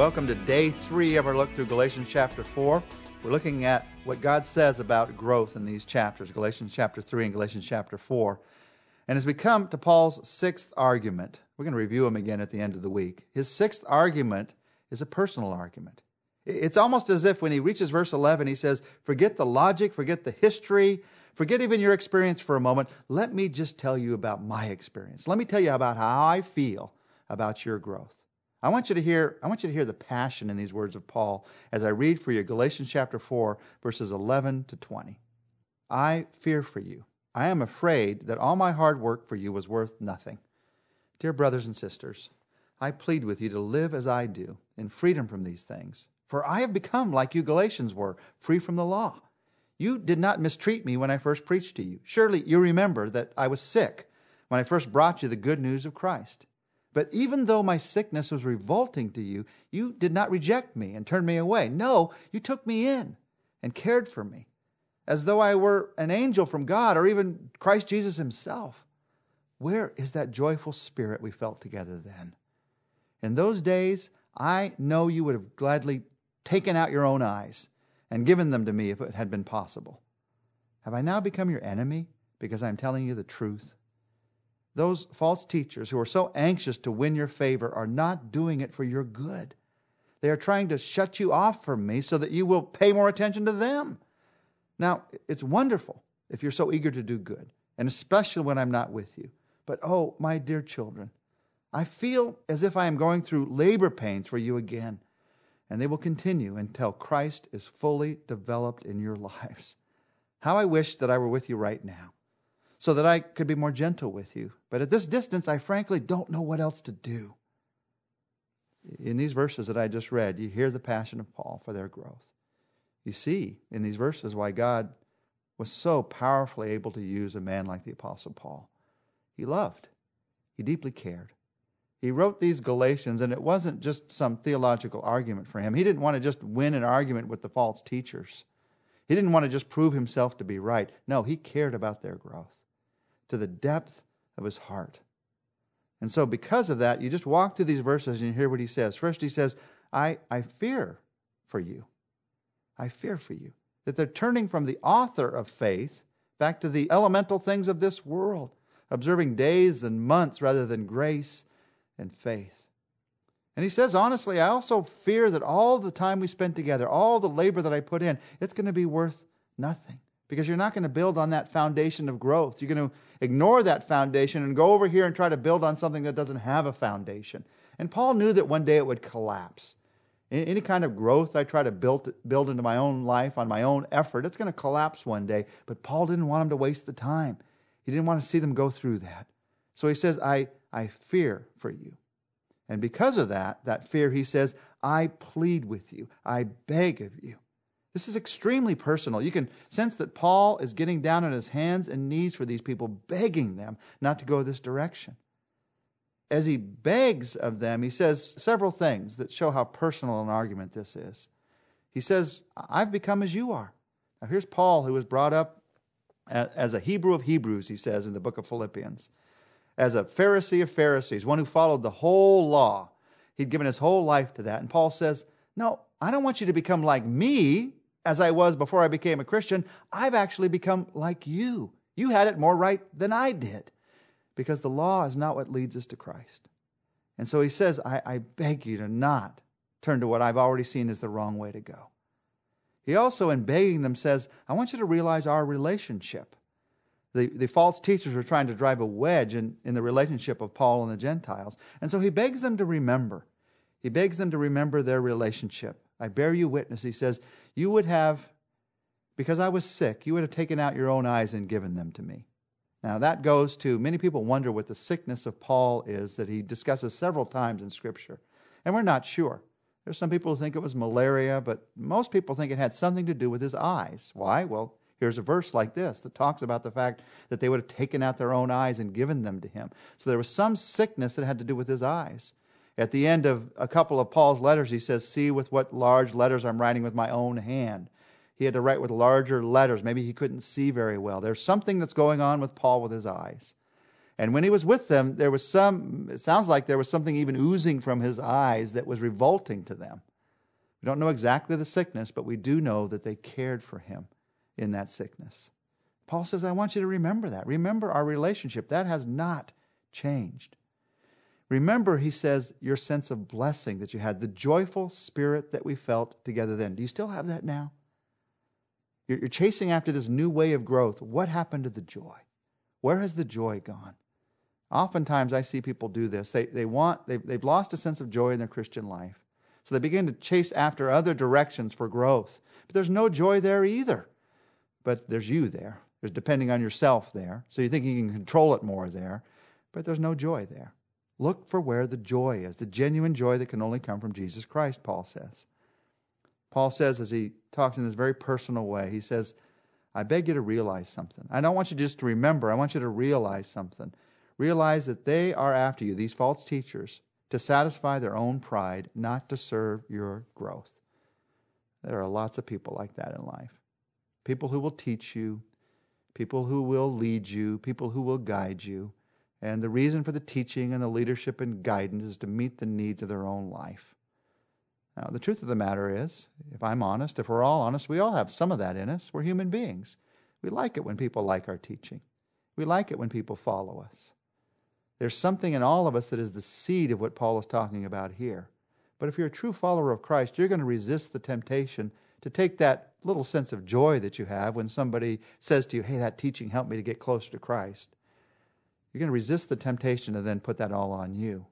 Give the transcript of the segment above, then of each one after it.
Welcome to day three of our look through Galatians chapter 4. We're looking at what God says about growth in these chapters, Galatians chapter 3 and Galatians chapter 4. And as we come to Paul's sixth argument, we're going to review him again at the end of the week. His sixth argument is a personal argument. It's almost as if when he reaches verse 11, he says, Forget the logic, forget the history, forget even your experience for a moment. Let me just tell you about my experience. Let me tell you about how I feel about your growth. I want you to hear I want you to hear the passion in these words of Paul as I read for you Galatians chapter 4 verses 11 to 20. I fear for you. I am afraid that all my hard work for you was worth nothing. Dear brothers and sisters, I plead with you to live as I do, in freedom from these things. For I have become like you Galatians were, free from the law. You did not mistreat me when I first preached to you. Surely you remember that I was sick when I first brought you the good news of Christ. But even though my sickness was revolting to you, you did not reject me and turn me away. No, you took me in and cared for me, as though I were an angel from God or even Christ Jesus himself. Where is that joyful spirit we felt together then? In those days, I know you would have gladly taken out your own eyes and given them to me if it had been possible. Have I now become your enemy because I am telling you the truth? Those false teachers who are so anxious to win your favor are not doing it for your good. They are trying to shut you off from me so that you will pay more attention to them. Now, it's wonderful if you're so eager to do good, and especially when I'm not with you. But oh, my dear children, I feel as if I am going through labor pains for you again, and they will continue until Christ is fully developed in your lives. How I wish that I were with you right now so that I could be more gentle with you. But at this distance, I frankly don't know what else to do. In these verses that I just read, you hear the passion of Paul for their growth. You see in these verses why God was so powerfully able to use a man like the Apostle Paul. He loved, he deeply cared. He wrote these Galatians, and it wasn't just some theological argument for him. He didn't want to just win an argument with the false teachers. He didn't want to just prove himself to be right. No, he cared about their growth to the depth of his heart. And so, because of that, you just walk through these verses and you hear what he says. First, he says, I, I fear for you. I fear for you. That they're turning from the author of faith back to the elemental things of this world, observing days and months rather than grace and faith. And he says, honestly, I also fear that all the time we spend together, all the labor that I put in, it's going to be worth nothing because you're not going to build on that foundation of growth. You're going to ignore that foundation and go over here and try to build on something that doesn't have a foundation. And Paul knew that one day it would collapse. Any kind of growth I try to build, build into my own life on my own effort, it's going to collapse one day. But Paul didn't want them to waste the time. He didn't want to see them go through that. So he says, I, I fear for you. And because of that, that fear, he says, I plead with you. I beg of you. This is extremely personal. You can sense that Paul is getting down on his hands and knees for these people, begging them not to go this direction. As he begs of them, he says several things that show how personal an argument this is. He says, I've become as you are. Now, here's Paul, who was brought up as a Hebrew of Hebrews, he says in the book of Philippians, as a Pharisee of Pharisees, one who followed the whole law. He'd given his whole life to that. And Paul says, No, I don't want you to become like me as I was before I became a Christian, I've actually become like you. You had it more right than I did because the law is not what leads us to Christ. And so he says, I, I beg you to not turn to what I've already seen as the wrong way to go. He also, in begging them, says, I want you to realize our relationship. The, the false teachers were trying to drive a wedge in, in the relationship of Paul and the Gentiles. And so he begs them to remember. He begs them to remember their relationship. I bear you witness, he says, you would have, because I was sick, you would have taken out your own eyes and given them to me. Now, that goes to many people wonder what the sickness of Paul is that he discusses several times in Scripture. And we're not sure. There's some people who think it was malaria, but most people think it had something to do with his eyes. Why? Well, here's a verse like this that talks about the fact that they would have taken out their own eyes and given them to him. So there was some sickness that had to do with his eyes. At the end of a couple of Paul's letters, he says, See with what large letters I'm writing with my own hand. He had to write with larger letters. Maybe he couldn't see very well. There's something that's going on with Paul with his eyes. And when he was with them, there was some, it sounds like there was something even oozing from his eyes that was revolting to them. We don't know exactly the sickness, but we do know that they cared for him in that sickness. Paul says, I want you to remember that. Remember our relationship. That has not changed. Remember, he says, your sense of blessing that you had, the joyful spirit that we felt together then. Do you still have that now? You're chasing after this new way of growth. What happened to the joy? Where has the joy gone? Oftentimes, I see people do this. They, they want, they've, they've lost a sense of joy in their Christian life. So they begin to chase after other directions for growth. But there's no joy there either. But there's you there. There's depending on yourself there. So you think you can control it more there. But there's no joy there. Look for where the joy is, the genuine joy that can only come from Jesus Christ, Paul says. Paul says, as he talks in this very personal way, he says, I beg you to realize something. I don't want you just to remember, I want you to realize something. Realize that they are after you, these false teachers, to satisfy their own pride, not to serve your growth. There are lots of people like that in life. People who will teach you, people who will lead you, people who will guide you. And the reason for the teaching and the leadership and guidance is to meet the needs of their own life. Now, the truth of the matter is, if I'm honest, if we're all honest, we all have some of that in us. We're human beings. We like it when people like our teaching, we like it when people follow us. There's something in all of us that is the seed of what Paul is talking about here. But if you're a true follower of Christ, you're going to resist the temptation to take that little sense of joy that you have when somebody says to you, Hey, that teaching helped me to get closer to Christ. You're going to resist the temptation to then put that all on you.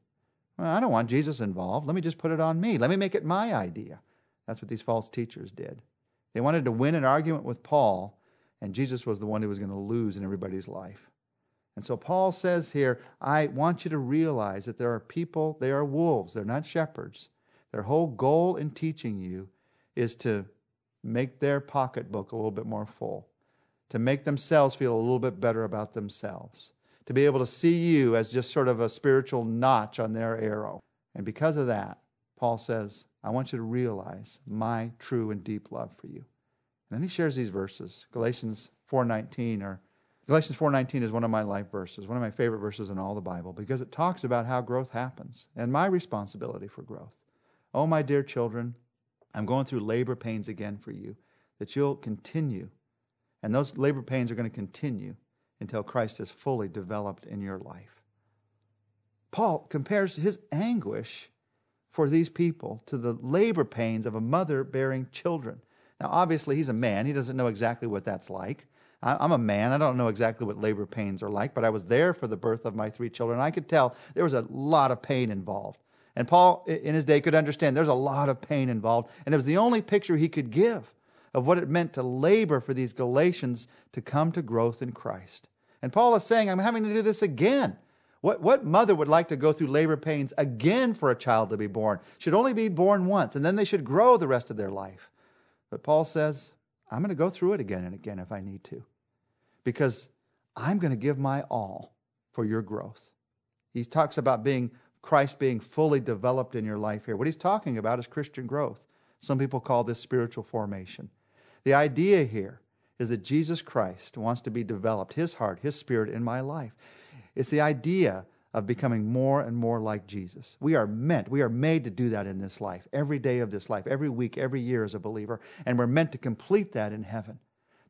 Well, I don't want Jesus involved. Let me just put it on me. Let me make it my idea. That's what these false teachers did. They wanted to win an argument with Paul, and Jesus was the one who was going to lose in everybody's life. And so Paul says here, I want you to realize that there are people, they are wolves, they're not shepherds. Their whole goal in teaching you is to make their pocketbook a little bit more full, to make themselves feel a little bit better about themselves, to be able to see you as just sort of a spiritual notch on their arrow. And because of that, Paul says, I want you to realize my true and deep love for you. And then he shares these verses. Galatians 4:19 or Galatians 4:19 is one of my life verses, one of my favorite verses in all the Bible because it talks about how growth happens and my responsibility for growth. Oh my dear children, I'm going through labor pains again for you that you'll continue. And those labor pains are going to continue until Christ is fully developed in your life. Paul compares his anguish for these people to the labor pains of a mother bearing children. Now, obviously, he's a man. He doesn't know exactly what that's like. I'm a man. I don't know exactly what labor pains are like, but I was there for the birth of my three children. I could tell there was a lot of pain involved. And Paul, in his day, could understand there's a lot of pain involved. And it was the only picture he could give of what it meant to labor for these Galatians to come to growth in Christ. And Paul is saying, I'm having to do this again. What, what mother would like to go through labor pains again for a child to be born? Should only be born once, and then they should grow the rest of their life. But Paul says, I'm going to go through it again and again if I need to, because I'm going to give my all for your growth. He talks about being Christ being fully developed in your life here. What he's talking about is Christian growth. Some people call this spiritual formation. The idea here is that Jesus Christ wants to be developed, his heart, his spirit in my life. It's the idea of becoming more and more like Jesus. We are meant, we are made to do that in this life, every day of this life, every week, every year as a believer, and we're meant to complete that in heaven.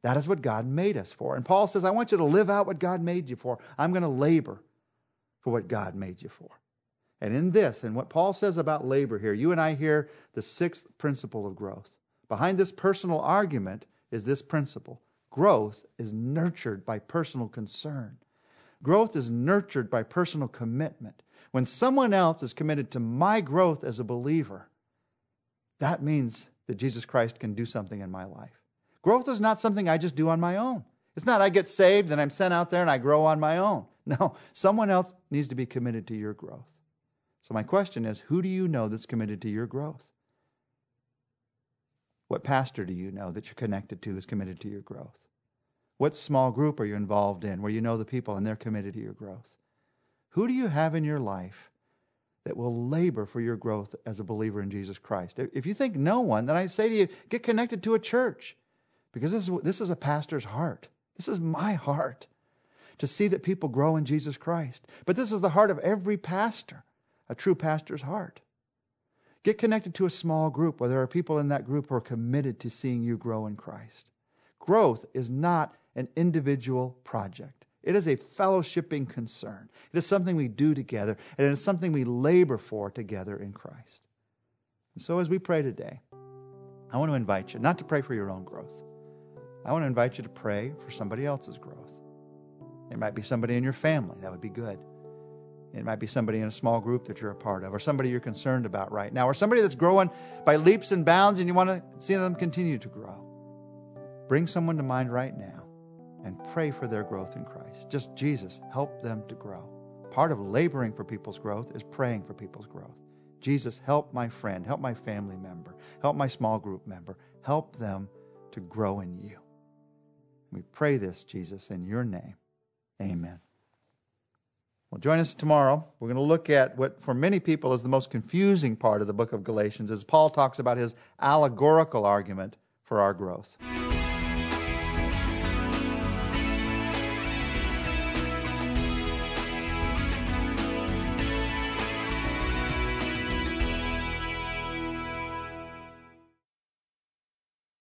That is what God made us for. And Paul says, I want you to live out what God made you for. I'm going to labor for what God made you for. And in this, and what Paul says about labor here, you and I hear the sixth principle of growth. Behind this personal argument is this principle growth is nurtured by personal concern. Growth is nurtured by personal commitment. When someone else is committed to my growth as a believer, that means that Jesus Christ can do something in my life. Growth is not something I just do on my own. It's not I get saved and I'm sent out there and I grow on my own. No, someone else needs to be committed to your growth. So, my question is who do you know that's committed to your growth? What pastor do you know that you're connected to is committed to your growth? What small group are you involved in where you know the people and they're committed to your growth? Who do you have in your life that will labor for your growth as a believer in Jesus Christ? If you think no one, then I say to you, get connected to a church because this is, this is a pastor's heart. This is my heart to see that people grow in Jesus Christ. But this is the heart of every pastor, a true pastor's heart. Get connected to a small group where there are people in that group who are committed to seeing you grow in Christ. Growth is not an individual project. It is a fellowshipping concern. It is something we do together, and it is something we labor for together in Christ. And so, as we pray today, I want to invite you not to pray for your own growth. I want to invite you to pray for somebody else's growth. It might be somebody in your family, that would be good. It might be somebody in a small group that you're a part of, or somebody you're concerned about right now, or somebody that's growing by leaps and bounds and you want to see them continue to grow. Bring someone to mind right now and pray for their growth in Christ. Just Jesus, help them to grow. Part of laboring for people's growth is praying for people's growth. Jesus, help my friend, help my family member, help my small group member, help them to grow in you. We pray this, Jesus, in your name. Amen. Well, join us tomorrow. We're going to look at what, for many people, is the most confusing part of the book of Galatians as Paul talks about his allegorical argument for our growth.